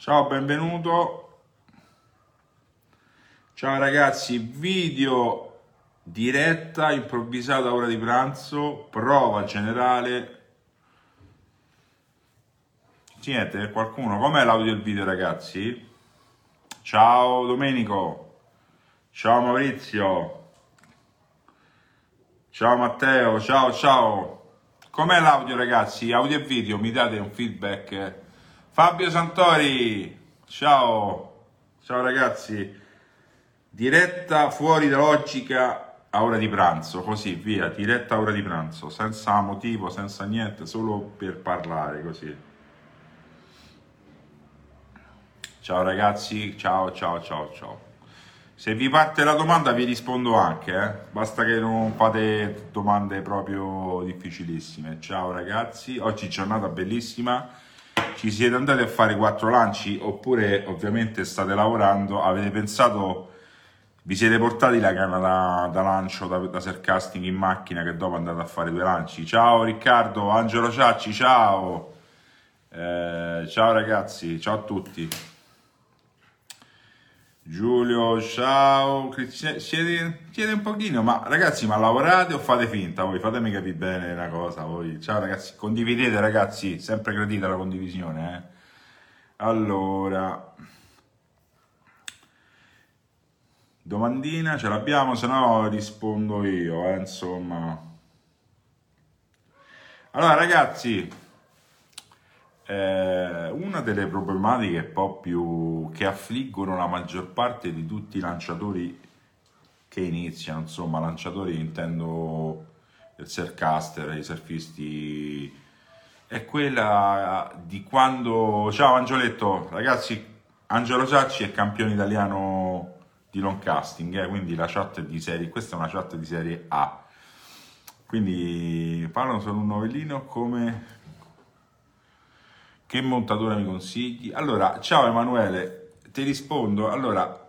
Ciao, benvenuto. Ciao ragazzi, video diretta improvvisata ora di pranzo, prova generale. Niente, qualcuno, com'è l'audio del video ragazzi? Ciao Domenico, ciao Maurizio, ciao Matteo, ciao ciao. Com'è l'audio ragazzi? Audio e video, mi date un feedback? Fabio Santori, ciao, ciao ragazzi, diretta fuori da logica a ora di pranzo, così via, diretta a ora di pranzo, senza motivo, senza niente, solo per parlare così. Ciao ragazzi, ciao ciao ciao ciao. Se vi parte la domanda vi rispondo anche, eh? basta che non fate domande proprio difficilissime. Ciao ragazzi, oggi giornata bellissima ci siete andati a fare quattro lanci oppure ovviamente state lavorando, avete pensato, vi siete portati la canna da, da lancio da, da Sercasting in macchina che dopo andate a fare due lanci. Ciao Riccardo, Angelo Ciacci, ciao! Eh, ciao ragazzi, ciao a tutti. Giulio, ciao, siete, siete un pochino, ma ragazzi, ma lavorate o fate finta voi? Fatemi capire bene una cosa voi. Ciao ragazzi, condividete ragazzi, sempre gradita la condivisione, eh. Allora, domandina ce l'abbiamo, se no rispondo io, eh, insomma. Allora ragazzi, eh, una delle problematiche po' più che affliggono la maggior parte di tutti i lanciatori che iniziano, insomma, lanciatori intendo il surfcaster, i surfisti, è quella di quando... Ciao Angioletto, ragazzi, Angelo Sacci è campione italiano di long casting, eh, quindi la chat di serie, questa è una chat di serie A. Quindi parlano solo un novellino come che montatura mi consigli? Allora, ciao Emanuele, ti rispondo. Allora,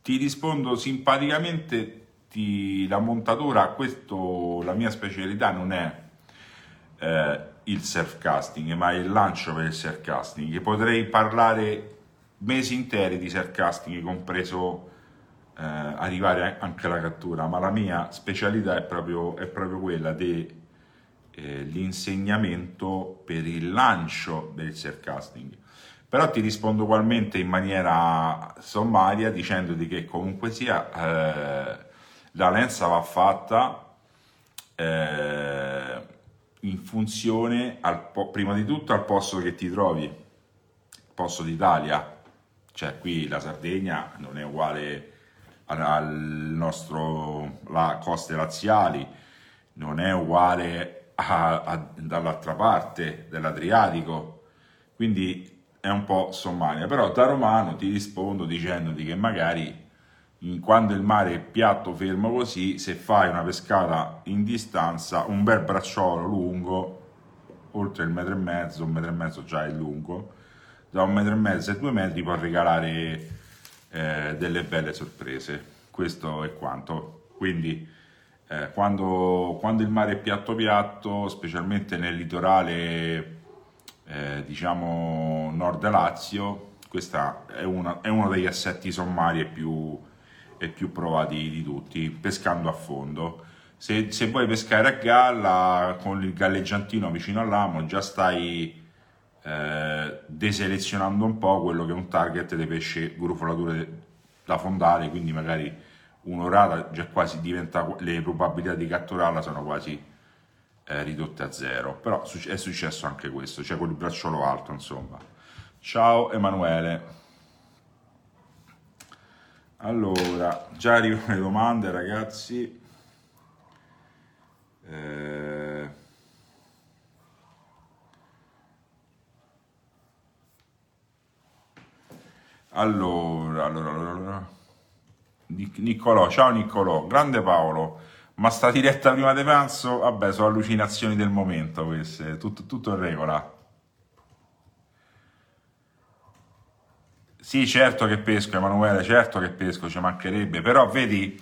ti rispondo simpaticamente. Ti, la montatura, questo, la mia specialità non è eh, il surfcasting, ma il lancio per il surfcasting. Potrei parlare mesi interi di surfcasting, compreso eh, arrivare anche alla cattura, ma la mia specialità è proprio, è proprio quella di eh, l'insegnamento per il lancio del surfcasting. Però ti rispondo ugualmente in maniera sommaria dicendoti che comunque sia eh, la lenza va fatta eh, in funzione al, prima di tutto al posto che ti trovi, il posto d'Italia, cioè qui la Sardegna non è uguale al nostro, la coste laziali, non è uguale a, a, dall'altra parte dell'Adriatico, quindi è un po' sommaria, però da romano ti rispondo dicendoti che magari quando il mare è piatto fermo così, se fai una pescata in distanza, un bel bracciolo lungo, oltre il metro e mezzo, un metro e mezzo già è lungo, da un metro e mezzo e due metri può regalare eh, delle belle sorprese. Questo è quanto. Quindi eh, quando, quando, il mare è piatto piatto, specialmente nel litorale, eh, diciamo, nord Lazio, questo è, è, uno degli assetti sommari più, più provati di tutti, pescando a fondo. Se, se, vuoi pescare a galla con il galleggiantino vicino all'amo, già stai eh, deselezionando un po' quello che è un target dei pesci grufolature da fondale, quindi magari un'orata già quasi diventa, le probabilità di catturarla sono quasi eh, ridotte a zero, però è successo anche questo, cioè con il bracciolo alto insomma. Ciao Emanuele. Allora, già arrivano le domande ragazzi. Eh... Allora, allora, allora, allora. Niccolò, ciao Niccolò, grande Paolo, ma sta diretta prima di pranzo? Vabbè, sono allucinazioni del momento queste, tutto, tutto in regola. Sì, certo che pesco, Emanuele, certo che pesco, ci mancherebbe, però vedi,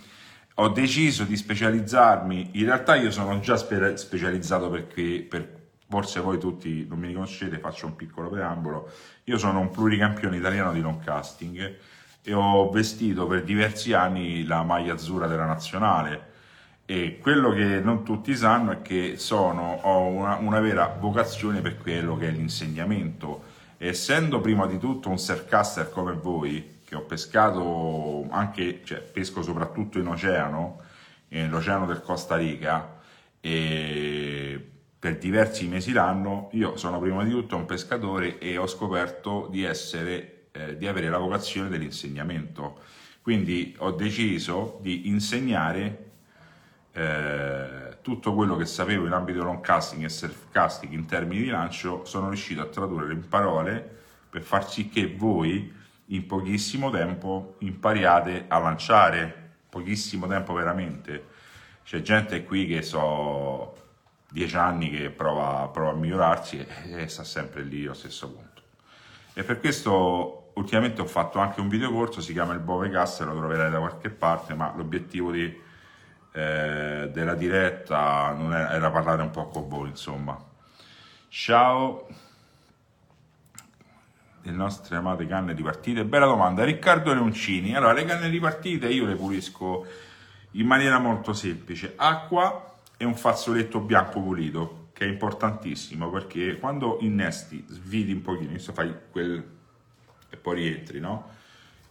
ho deciso di specializzarmi, in realtà io sono già spe- specializzato perché, per forse voi tutti non mi riconoscete, faccio un piccolo preambolo. Io sono un pluricampione italiano di non casting e ho vestito per diversi anni la maglia azzurra della nazionale e quello che non tutti sanno è che sono, ho una, una vera vocazione per quello che è l'insegnamento. essendo prima di tutto un surcaster come voi, che ho pescato anche, cioè pesco soprattutto in oceano, nell'oceano del Costa Rica, e per diversi mesi l'anno, io sono prima di tutto un pescatore e ho scoperto di, essere, eh, di avere la vocazione dell'insegnamento. Quindi ho deciso di insegnare eh, tutto quello che sapevo in ambito long casting e self casting in termini di lancio, sono riuscito a tradurre in parole per far sì che voi in pochissimo tempo impariate a lanciare, pochissimo tempo veramente. C'è gente qui che so dieci anni che prova, prova a migliorarsi e, e, sta sempre lì allo stesso punto. E per questo ultimamente ho fatto anche un videocorso, si chiama il Bove Gas, lo troverai da qualche parte, ma l'obiettivo di, eh, della diretta era, era parlare un po' con voi, insomma. Ciao le nostre amate canne di partite? Bella domanda, Riccardo Leoncini. Allora, le canne di partite io le pulisco in maniera molto semplice. Acqua, e un fazzoletto bianco pulito, che è importantissimo perché quando innesti, sviti un pochino, adesso fai quel e poi rientri, no?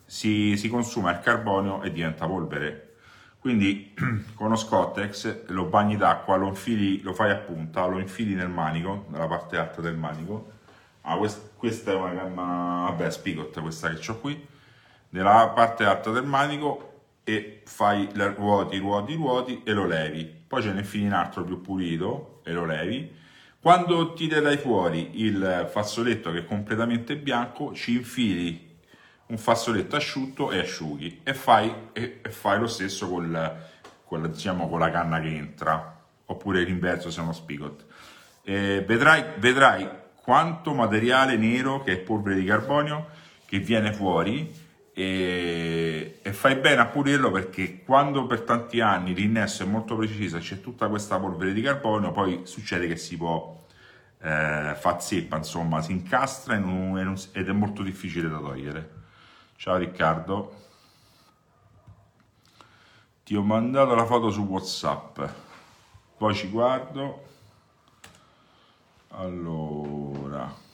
Si, si consuma il carbonio e diventa polvere. Quindi con uno Scottex lo bagni d'acqua, lo infili, lo fai a punta, lo infili nel manico, nella parte alta del manico. Ah, quest, questa è una gamma, vabbè, Spigot, questa che ho qui. Nella parte alta del manico e fai ruoti, ruoti, ruoti e lo levi poi ce ne infili un altro più pulito e lo levi. Quando ti dai fuori il fazzoletto che è completamente bianco, ci infili un fazzoletto asciutto e asciughi e fai, e, e fai lo stesso col, col, diciamo, con la canna che entra, oppure l'inverso se è uno spigot. E vedrai, vedrai quanto materiale nero che è polvere di carbonio che viene fuori e, e, fai bene a pulirlo perché quando per tanti anni l'innesso è molto preciso c'è tutta questa polvere di carbonio poi succede che si può eh, fa zeppa insomma si incastra e non, e non, ed è molto difficile da togliere. Ciao Riccardo. Ti ho mandato la foto su whatsapp. Poi ci guardo. Allora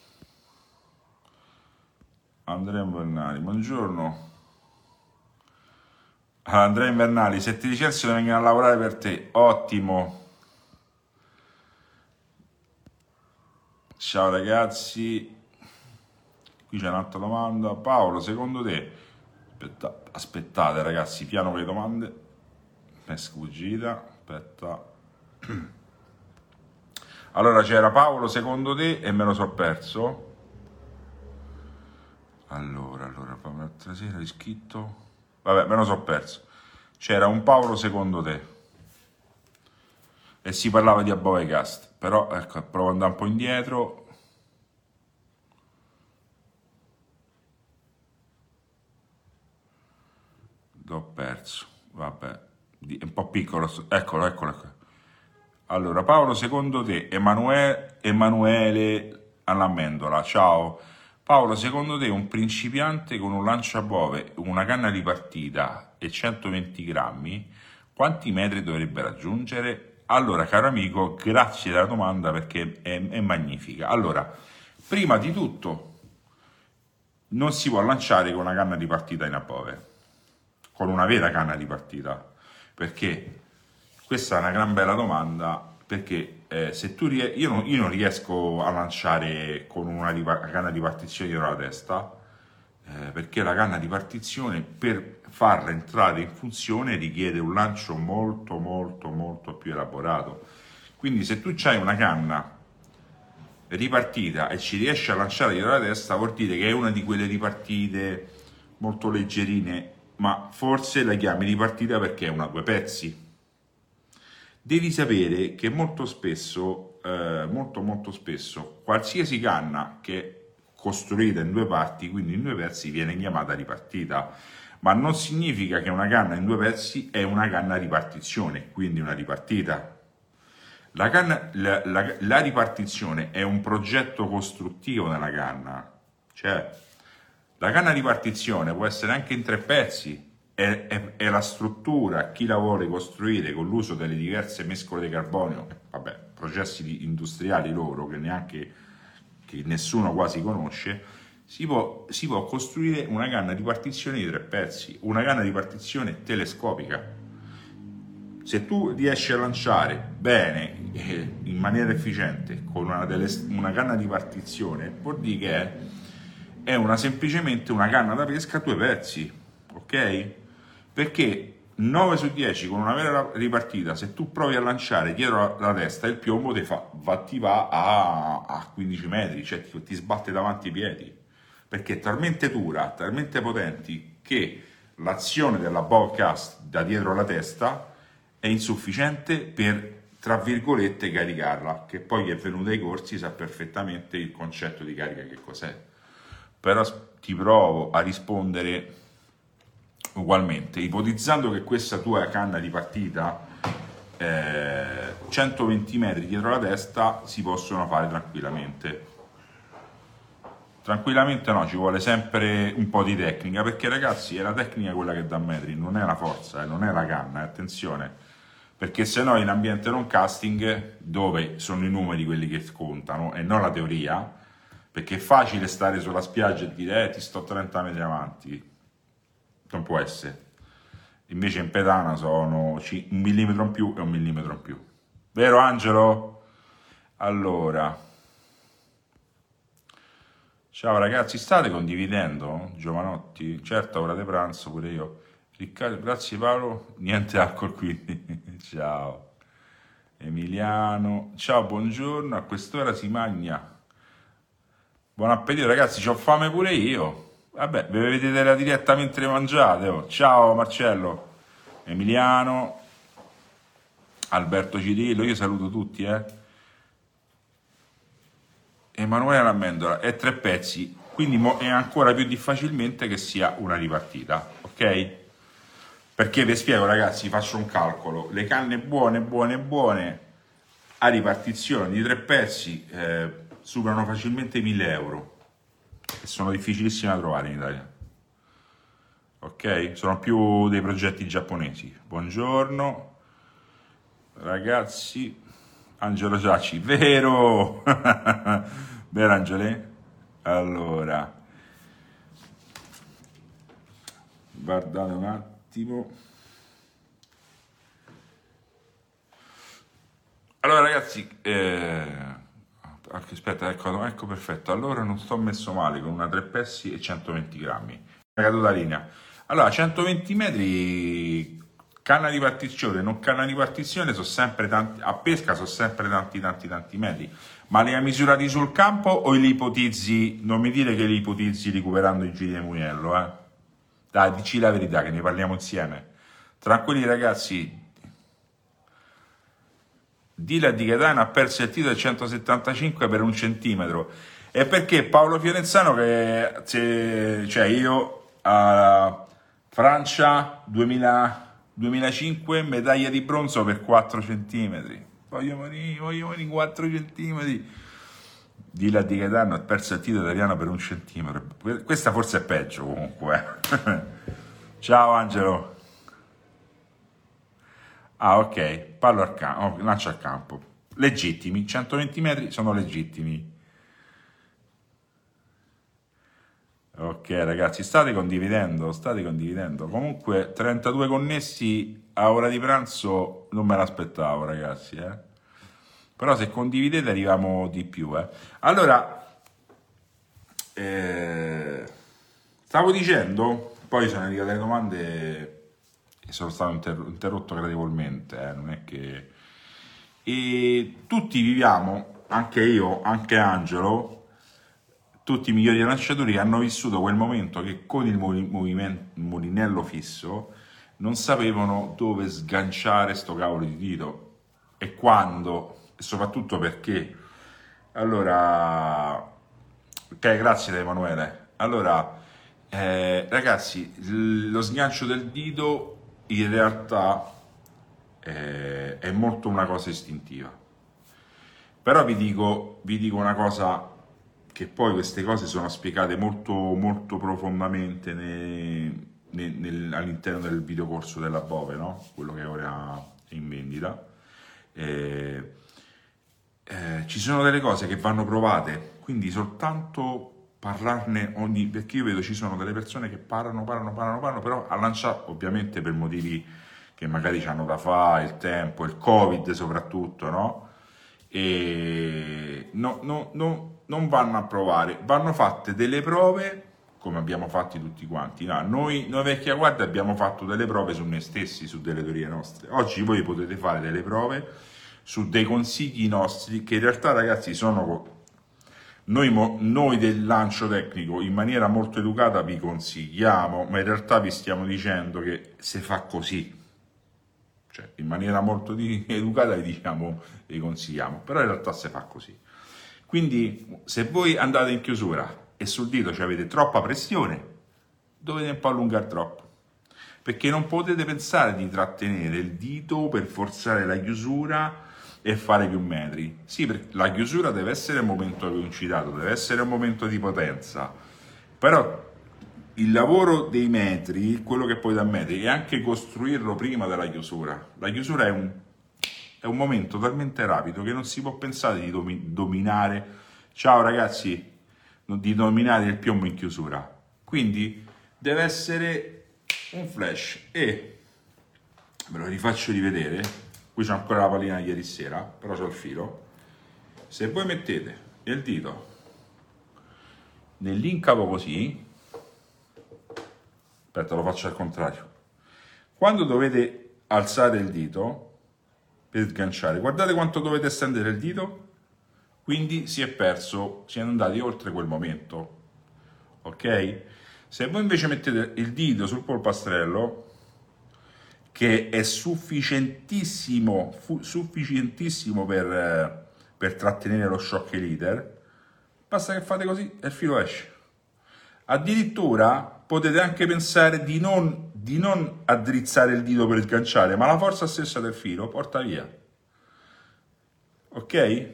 Andrea Invernali, buongiorno. Andrea Invernali, se ti licenziano vengono a lavorare per te, ottimo. Ciao ragazzi, qui c'è un'altra domanda. Paolo, secondo te, aspetta, aspettate ragazzi, piano con le domande, mi è sfuggita, aspetta. Allora c'era Paolo, secondo te, e me lo so perso. Allora, allora, l'altra sera hai scritto... Vabbè, me lo so perso. C'era un Paolo secondo te. E si parlava di Abovegast. Però, ecco, provo ad andare un po' indietro. L'ho perso. Vabbè, è un po' piccolo. Eccolo, eccolo, eccolo. Allora, Paolo, secondo te, Emanuele, Emanuele Allamendola, ciao. Paolo, secondo te un principiante con un lanciabove, una canna di partita e 120 grammi, quanti metri dovrebbe raggiungere? Allora, caro amico, grazie della domanda perché è, è magnifica. Allora, prima di tutto, non si può lanciare con una canna di partita in above, con una vera canna di partita, perché questa è una gran bella domanda perché eh, se tu ries- io, non, io, non, riesco a lanciare con una ripa- canna di partizione dietro la testa eh, perché la canna di partizione per farla entrare in funzione richiede un lancio molto molto molto più elaborato. Quindi se tu hai una canna ripartita e ci riesci a lanciare dietro la testa vuol dire che è una di quelle ripartite molto leggerine ma forse la chiami ripartita perché è una due pezzi devi sapere che molto spesso, eh, molto molto spesso, qualsiasi canna che è costruita in due parti, quindi in due pezzi, viene chiamata ripartita, ma non significa che una canna in due pezzi è una canna ripartizione, quindi una ripartita. La, canna, la, la, la, ripartizione è un progetto costruttivo nella canna, cioè la canna di partizione può essere anche in tre pezzi, è, è, è la struttura, chi la vuole costruire con l'uso delle diverse mescole di carbonio, vabbè, processi industriali loro che neanche che nessuno quasi conosce, si può, si può costruire una canna di partizione di tre pezzi, una canna di partizione telescopica se tu riesci a lanciare bene, eh, in maniera efficiente, con una, delle, una, canna di partizione, vuol dire che è, è una, semplicemente una canna da pesca a due pezzi, ok? Perché 9 su 10 con una vera ripartita, se tu provi a lanciare dietro la, la testa, il piombo ti, fa, va, ti va a, a, 15 metri, cioè ti, ti sbatte davanti i piedi, perché è talmente dura, talmente potenti, che l'azione della bowcast da dietro la testa è insufficiente per, tra virgolette, caricarla, che poi è venuto ai corsi sa perfettamente il concetto di carica che cos'è. Però ti provo a rispondere ugualmente, ipotizzando che questa tua canna di partita eh, 120 metri dietro la testa si possono fare tranquillamente. Tranquillamente no, ci vuole sempre un po' di tecnica, perché ragazzi è la tecnica quella che dà metri, non è la forza, eh, non è la canna, eh, attenzione perché se no in ambiente non casting, dove sono i numeri quelli che contano e non la teoria, perché è facile stare sulla spiaggia e dire eh, ti sto 30 metri avanti, non può essere. Invece in pedana sono un millimetro in più e un millimetro in più. Vero Angelo? Allora, ciao ragazzi, state condividendo? Giovanotti? Certo, ora di pranzo pure io. Riccardo, grazie Paolo, niente alcol quindi, ciao. Emiliano, ciao, buongiorno, a quest'ora si magna. Buon appetito ragazzi, ho fame pure io. Vabbè, vi vedete la diretta mentre mangiate. Oh. Ciao Marcello, Emiliano, Alberto Cirillo, io saluto tutti, eh. Emanuele Lamendola, è tre pezzi, quindi è ancora più difficilmente che sia una ripartita, ok? Perché vi spiego ragazzi, faccio un calcolo, le canne buone, buone, buone, a ripartizione di tre pezzi, eh, superano facilmente i 1000 euro, sono difficilissime da trovare in Italia. Ok? Sono più dei progetti giapponesi. Buongiorno, ragazzi. Angelo Giacci, vero? vero Angele? Allora, guardate un attimo. Allora ragazzi, eh, aspetta, ecco, ecco perfetto, allora non sto messo male con una 3 pessi e 120 grammi, caduta la linea. Allora, 120 metri, canna di partizione, non canna di partizione, sono sempre tanti, a pesca sono sempre tanti tanti tanti metri, ma li hai misurati sul campo o li ipotizzi, non mi dire che li ipotizzi recuperando i giri di Muniello, eh? Dai, dici la verità che ne parliamo insieme. Tranquilli ragazzi, Dila di Gaetano ha perso il titolo del 175 per un centimetro. E perché Paolo Fiorenzano che cioè io a Francia 2000, 2005 medaglia di bronzo per 4 centimetri. Voglio morire, voglio morire 4 centimetri. Dila di Gaetano ha perso il titolo italiano per un centimetro. Questa forse è peggio comunque. Ciao Angelo. Ah ok, pallo al campo, oh, lancio al campo. Legittimi, 120 metri sono legittimi. Ok ragazzi, state condividendo, state condividendo. Comunque 32 connessi a ora di pranzo non me l'aspettavo ragazzi, eh però se condividete arriviamo di più. Eh. Allora, eh, stavo dicendo, poi sono arrivate le domande e sono stato inter- interrotto gradevolmente, eh, non è che... E tutti viviamo, anche io, anche Angelo, tutti i migliori lanciatori hanno vissuto quel momento che con il movimento, mulinello fisso non sapevano dove sganciare sto cavolo di dito. E quando e soprattutto perché. Allora ok grazie Emanuele. Allora eh, ragazzi lo sgancio del dito in realtà eh, è molto una cosa istintiva Però vi dico, vi dico una cosa che poi queste cose sono spiegate molto, molto profondamente nei, nei, nel, all'interno del videocorso della Bove, no? quello che ora è in vendita. Eh, eh, ci sono delle cose che vanno provate, quindi soltanto parlarne ogni... perché io vedo ci sono delle persone che parlano, parlano, parlano, parlano, però a lanciare ovviamente per motivi che magari hanno da fare, il tempo, il covid soprattutto, no? E no, no, no, non vanno a provare, vanno fatte delle prove come abbiamo fatti tutti quanti. No, noi, noi vecchia guardia abbiamo fatto delle prove su noi stessi, su delle teorie nostre. Oggi voi potete fare delle prove su dei consigli nostri che in realtà ragazzi sono noi, noi, del lancio tecnico in maniera molto educata vi consigliamo, ma in realtà vi stiamo dicendo che se fa così, cioè in maniera molto di, educata vi diciamo vi consigliamo, però in realtà se fa così. Quindi se voi andate in chiusura e sul dito avete troppa pressione, dovete un po' allungare troppo. Perché non potete pensare di trattenere il dito per forzare la chiusura e fare più metri. Sì, la chiusura deve essere un momento concitato, deve essere un momento di potenza, però il lavoro dei metri, quello che poi da metri, è anche costruirlo prima della chiusura. La chiusura è un, è un momento talmente rapido che non si può pensare di domi, dominare. Ciao ragazzi, di dominare il piombo in chiusura. Quindi deve essere un flash e ve lo rifaccio rivedere qui c'è ancora la pallina di ieri sera, però c'ho il filo, se voi mettete il dito nell'incavo così, aspetta lo faccio al contrario, quando dovete alzare il dito per sganciare, guardate quanto dovete stendere il dito, quindi si è perso, si è andati oltre quel momento, ok? Se voi invece mettete il dito sul polpastrello, che è sufficientissimo, fu, sufficientissimo per, eh, per, trattenere lo shock leader, basta che fate così e il filo esce. Addirittura potete anche pensare di non, di non addrizzare il dito per sganciare, ma la forza stessa del filo porta via. Ok?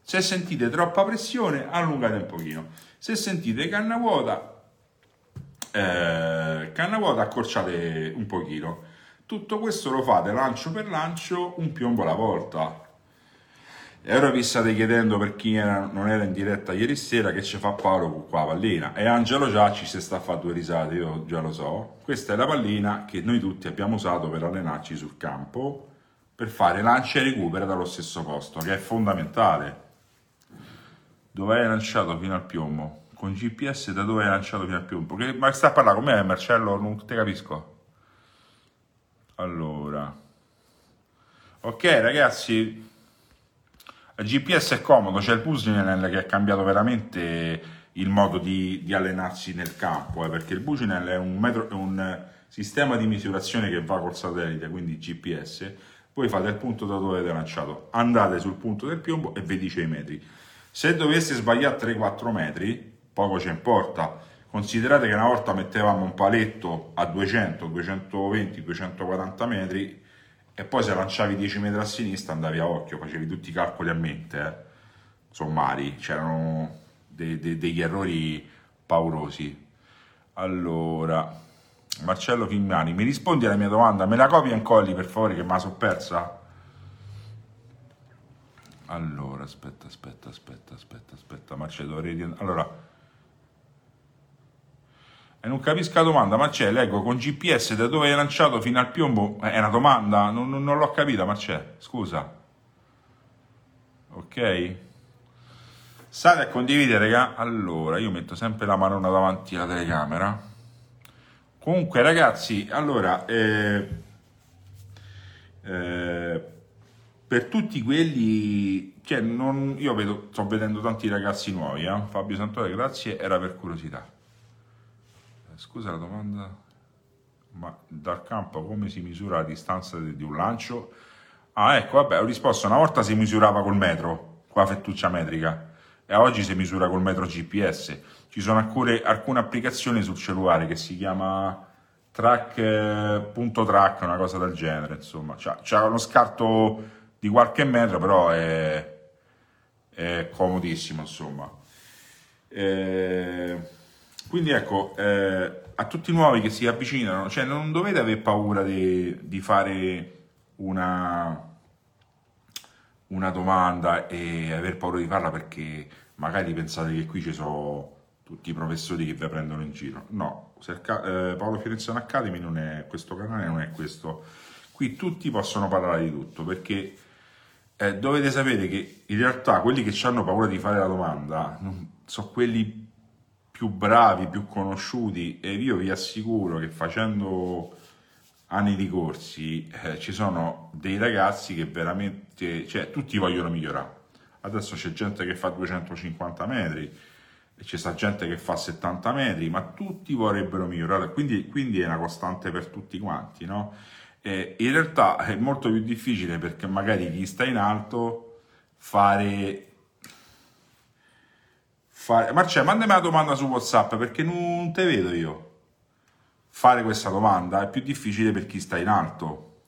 Se sentite troppa pressione, allungate un pochino. Se sentite canna vuota, eh, canna vuota, accorciate un pochino. Tutto questo lo fate lancio per lancio, un piombo alla volta. E ora vi state chiedendo per chi era, non era in diretta ieri sera che ci fa Paolo con qua pallina. E Angelo già ci si sta a fare due risate, io già lo so. Questa è la pallina che noi tutti abbiamo usato per allenarci sul campo, per fare lancia e recupera dallo stesso posto, che è fondamentale. Dove hai lanciato fino al piombo? Con GPS da dove hai lanciato fino al piombo? Che, ma sta a parlare con me Marcello? Non te capisco. Allora, ok ragazzi, il GPS è comodo, c'è il Pusinel che ha cambiato veramente il modo di, di allenarsi nel campo, eh, perché il Pusinel è un, metro, un sistema di misurazione che va col satellite, quindi GPS, voi fate il punto da dove avete lanciato, andate sul punto del piombo e vi dice i metri. Se doveste sbagliare 3-4 metri, poco ci importa, Considerate che una volta mettevamo un paletto a 200, 220, 240 metri e poi se lanciavi 10 metri a sinistra andavi a occhio, facevi tutti i calcoli a mente, eh. sommari, c'erano de- de- degli errori paurosi. Allora, Marcello Fimmani, mi rispondi alla mia domanda? Me la copi e incolli per favore che me la sono persa? Allora, aspetta, aspetta, aspetta, aspetta, aspetta, Marcello, dovrei... Allora, e non capisco la domanda, Marcè, leggo con GPS da dove hai lanciato fino al piombo? Eh, è una domanda? Non, non, non l'ho capita, Marcè, scusa. Ok? State a condividere, raga. Allora, io metto sempre la mano davanti alla telecamera. Comunque, ragazzi, allora, eh, eh, per tutti quelli che non, io vedo, sto vedendo tanti ragazzi nuovi, eh? Fabio Santore, grazie, era per curiosità scusa la domanda, ma dal campo come si misura la distanza di un lancio? Ah, ecco, vabbè, ho risposto, una volta si misurava col metro, la fettuccia metrica, e oggi si misura col metro GPS. Ci sono alcune, alcune applicazioni sul cellulare che si chiama track, punto track, una cosa del genere, insomma. C'è, c'è uno scarto di qualche metro, però è, è comodissimo insomma. Eh, quindi ecco, eh, a tutti i nuovi che si avvicinano, cioè non dovete avere paura di, di fare una, una domanda e aver paura di farla perché magari pensate che qui ci sono tutti i professori che vi prendono in giro. No, eh, Paolo Fiorenzano Academy non è questo canale, non è questo. Qui tutti possono parlare di tutto perché eh, dovete sapere che in realtà quelli che hanno paura di fare la domanda sono quelli più bravi, più conosciuti e io vi assicuro che facendo anni di corsi eh, ci sono dei ragazzi che veramente, cioè tutti vogliono migliorare. Adesso c'è gente che fa 250 metri, c'è sta gente che fa 70 metri, ma tutti vorrebbero migliorare, quindi, quindi è una costante per tutti quanti, no? E in realtà è molto più difficile perché magari chi sta in alto fare fare... Marcia, mandami una domanda su WhatsApp perché non te vedo io. Fare questa domanda è più difficile per chi sta in alto.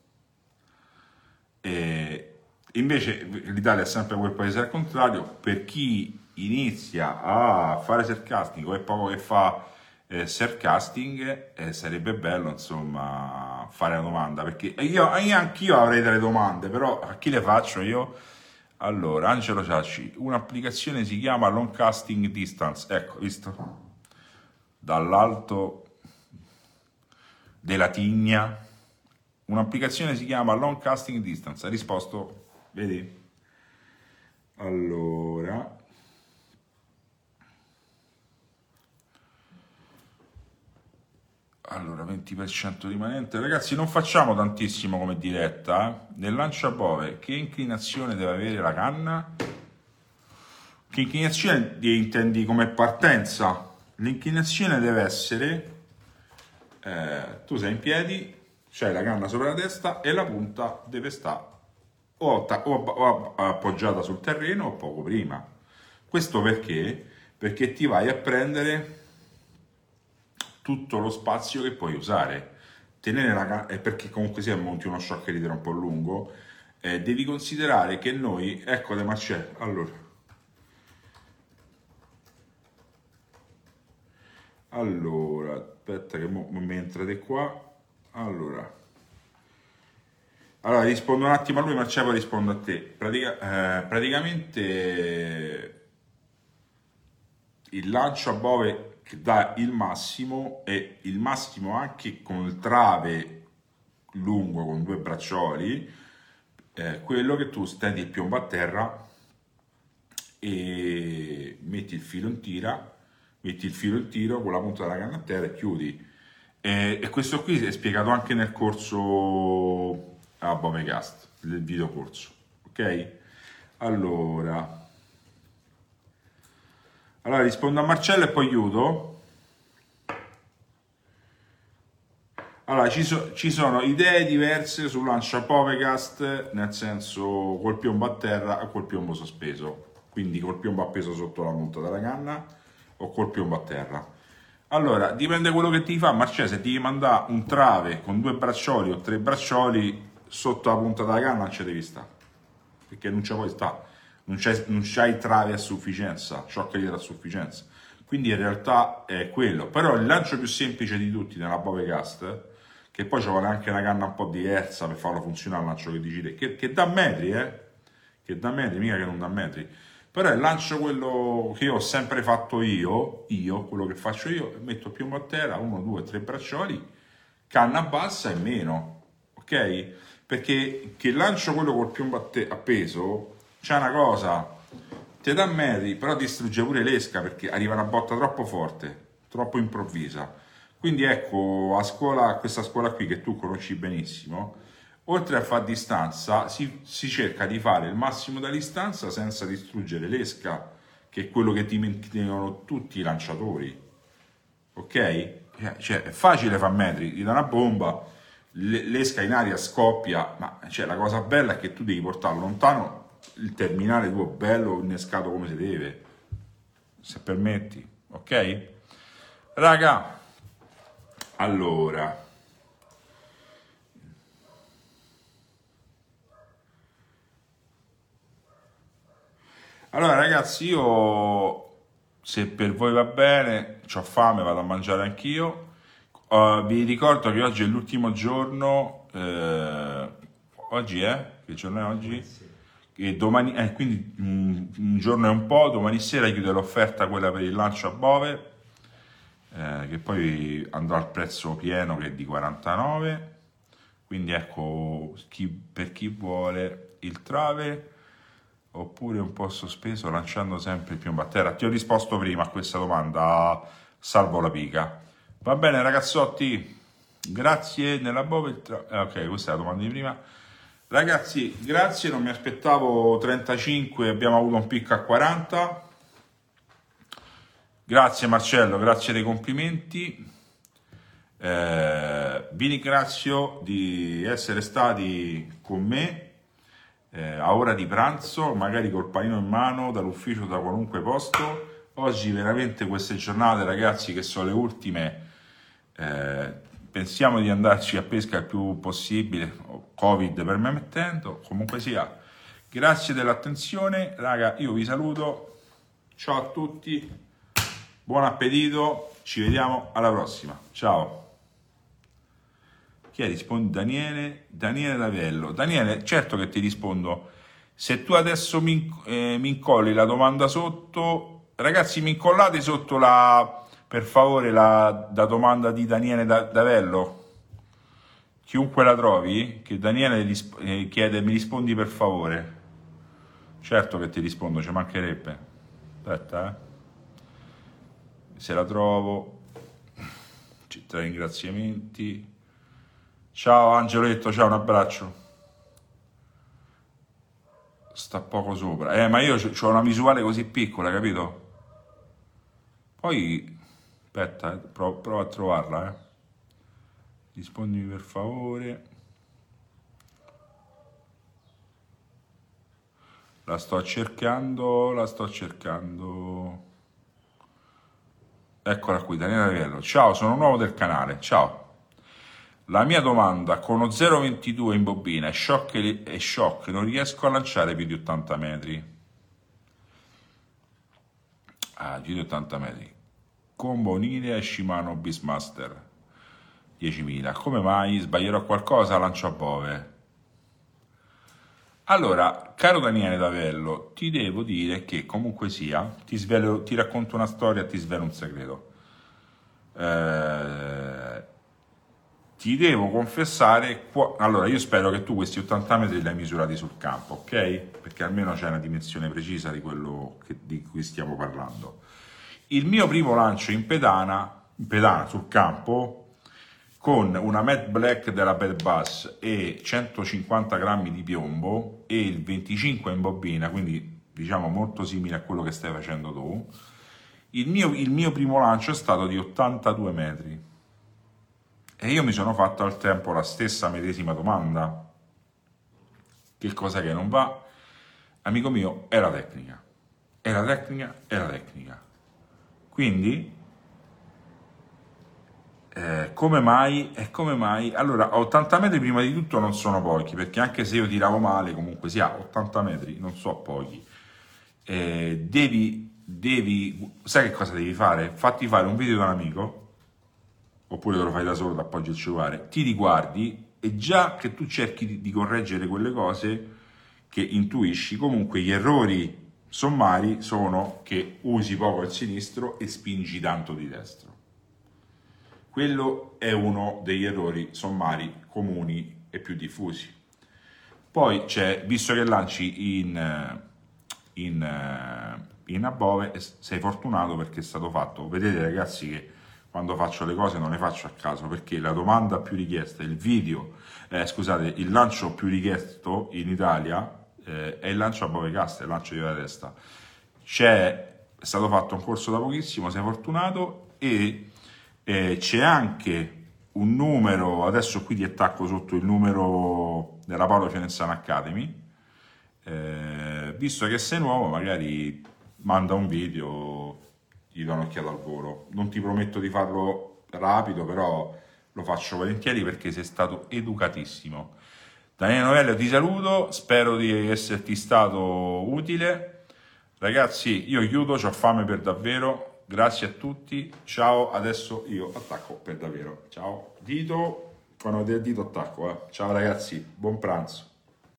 E invece l'Italia è sempre quel paese al contrario, per chi inizia a fare sarcasting o è poco che fa eh, sarcasting, eh, sarebbe bello insomma fare una domanda perché io, io anch'io avrei delle domande, però a chi le faccio io? Allora, Angelo Ciacci, un'applicazione si chiama Long Casting Distance, ecco, visto? Dall'alto della tigna, un'applicazione si chiama Long Casting Distance, ha risposto, vedi? Allora, Allora, 20% rimanente. Ragazzi, non facciamo tantissimo come diretta. Eh? Nel lanciabove, che inclinazione deve avere la canna? Che inclinazione intendi come partenza? L'inclinazione deve essere... Eh, tu sei in piedi, c'hai la canna sopra la testa e la punta deve stare o, o appoggiata sul terreno o poco prima. Questo perché? Perché ti vai a prendere tutto lo spazio che puoi usare. Tenere la eh, perché comunque sia monti uno shock leader un po' lungo, eh, devi considerare che noi, ecco le marcelle, allora, allora, aspetta che mo, mi entrate qua, allora, allora rispondo un attimo a lui, Marcello, rispondo a te. Pratica, eh, praticamente il lancio a Bove che dà il massimo e il massimo anche con il trave lungo con due braccioli eh, quello che tu stendi il piombo a terra e metti il filo in tira metti il filo in tiro con la punta della canna a terra e chiudi. E, e questo qui è spiegato anche nel corso a Bovegast nel video corso ok? Allora allora rispondo a Marcello e poi chiudo. Allora, ci, so, ci, sono idee diverse sul lancia Povecast, nel senso col piombo a terra e col piombo sospeso. Quindi col piombo appeso sotto la punta della canna o col piombo a terra. Allora, dipende quello che ti fa, Marcello, se ti mandare un trave con due braccioli o tre braccioli sotto la punta della canna non ci devi stare, perché non ci puoi stare non, c'è, non c'hai trave a sufficienza, shock a sufficienza. Quindi in realtà è quello. Però il lancio più semplice di tutti nella Bovecast, che poi ci vuole anche una canna un po' diversa per farlo funzionare il lancio che dici te, che, che dà metri, eh? Che dà metri, mica che non dà metri. Però il lancio quello che io ho sempre fatto io, io, quello che faccio io, metto più a terra, uno, due, tre braccioli, canna bassa e meno, ok? Perché che lancio quello col piombo a, te- a c'è una cosa, ti dà metri, però distrugge pure l'esca perché arriva una botta troppo forte, troppo improvvisa. Quindi ecco, a scuola, questa scuola qui che tu conosci benissimo, oltre a fare distanza, si, si cerca di fare il massimo da distanza senza distruggere l'esca, che è quello che dimenticano tutti i lanciatori. Ok? Eh, cioè, è facile fare metri, gli dà una bomba, l'esca in aria scoppia, ma cioè, la cosa bella è che tu devi portarlo lontano il terminale tuo bello innescato come si deve, se permetti, ok? Raga, allora... Allora ragazzi, io se per voi va bene, ho fame, vado a mangiare anch'io. Uh, vi ricordo che oggi è l'ultimo giorno, eh, oggi è? Che giorno è oggi? E domani, eh, quindi un, giorno e un po', domani sera chiude l'offerta quella per il lancio a Bove, eh, che poi andrà al prezzo pieno che è di 49, quindi ecco chi, per chi vuole il trave oppure un po' sospeso lanciando sempre il piombo a terra. Ti ho risposto prima a questa domanda, salvo la pica. Va bene ragazzotti, grazie nella bove. Eh, ok, questa è la domanda di prima. Ragazzi, grazie, non mi aspettavo 35, abbiamo avuto un picco a 40. Grazie Marcello, grazie dei complimenti. Eh, vi ringrazio di essere stati con me eh, a ora di pranzo, magari col panino in mano, dall'ufficio, da qualunque posto. Oggi veramente queste giornate, ragazzi, che sono le ultime, eh, pensiamo di andarci a pesca il più possibile, Covid permettendo, comunque sia. Grazie dell'attenzione, raga, io vi saluto, ciao a tutti, buon appetito, ci vediamo alla prossima, ciao. Chi è? Risponde Daniele, Daniele Lavello. Daniele, certo che ti rispondo. Se tu adesso mi, eh, mi incolli la domanda sotto, ragazzi, mi incollate sotto la, per favore, la, la domanda di Daniele Lavello. Chiunque la trovi, che Daniele risp- eh, chiede, mi rispondi per favore. Certo che ti rispondo, ci mancherebbe. Aspetta, eh. Se la trovo, città ringraziamenti. Ciao Angeletto, ciao, un abbraccio. Sta poco sopra. Eh, ma io ho una visuale così piccola, capito? Poi, aspetta, eh, provo, provo a trovarla, eh. Rispondimi per favore. La sto cercando, la sto cercando. Eccola qui, Daniele Avello. Ciao, sono nuovo del canale. Ciao. La mia domanda, con uno 0,22 in bobina e shock, e shock non riesco a lanciare più di 80 metri. Ah, più di 80 metri. Con Bonile e Shimano Beastmaster 10.000. Come mai sbaglierò qualcosa? Lancio a Bove. Allora, caro Daniele Davello, ti devo dire che comunque sia, ti, svelo, ti racconto una storia, ti svelo un segreto. Eh, ti devo confessare, allora io spero che tu questi 80 metri li hai misurati sul campo, ok? Perché almeno c'è una dimensione precisa di quello che, di cui stiamo parlando. Il mio primo lancio in pedana, in pedana sul campo, con una Matte Black della Bad Bass e 150 grammi di piombo e il 25 in bobina, quindi diciamo molto simile a quello che stai facendo tu, il mio, il mio primo lancio è stato di 82 metri e io mi sono fatto al tempo la stessa medesima domanda. Che cosa che non va? Amico mio, è la tecnica. È la tecnica, è la tecnica. Quindi, eh, come mai? E come mai? Allora, 80 metri prima di tutto non sono pochi, perché anche se io tiravo male, comunque sia, 80 metri non so pochi. Eh, devi, devi, sai che cosa devi fare? Fatti fare un video da un amico oppure te lo fai da solo, ti appoggi il cellulare, ti riguardi e già che tu cerchi di, di correggere quelle cose che intuisci, comunque gli errori sommari sono che usi poco il sinistro e spingi tanto di destro. Quello è uno degli errori sommari comuni e più diffusi. Poi c'è, visto che lanci in, in, in above, sei fortunato perché è stato fatto. Vedete ragazzi che quando faccio le cose non le faccio a caso perché la domanda più richiesta, il video, eh, scusate, il lancio più richiesto in Italia eh, è il lancio a Bove Casta, il lancio di testa. C'è, è stato fatto un corso da pochissimo, sei fortunato e eh, c'è anche un numero, adesso qui ti attacco sotto il numero della Paolo Fianzana Academy, eh, visto che sei nuovo magari manda un video gli do un'occhiata al volo. Non ti prometto di farlo rapido, però lo faccio volentieri perché sei stato educatissimo. Daniele Novello ti saluto, spero di esserti stato utile. Ragazzi, io chiudo, ho fame per davvero. Grazie a tutti. Ciao, adesso io attacco per davvero. Ciao. Dito, quando dito attacco. Eh. Ciao ragazzi, buon pranzo.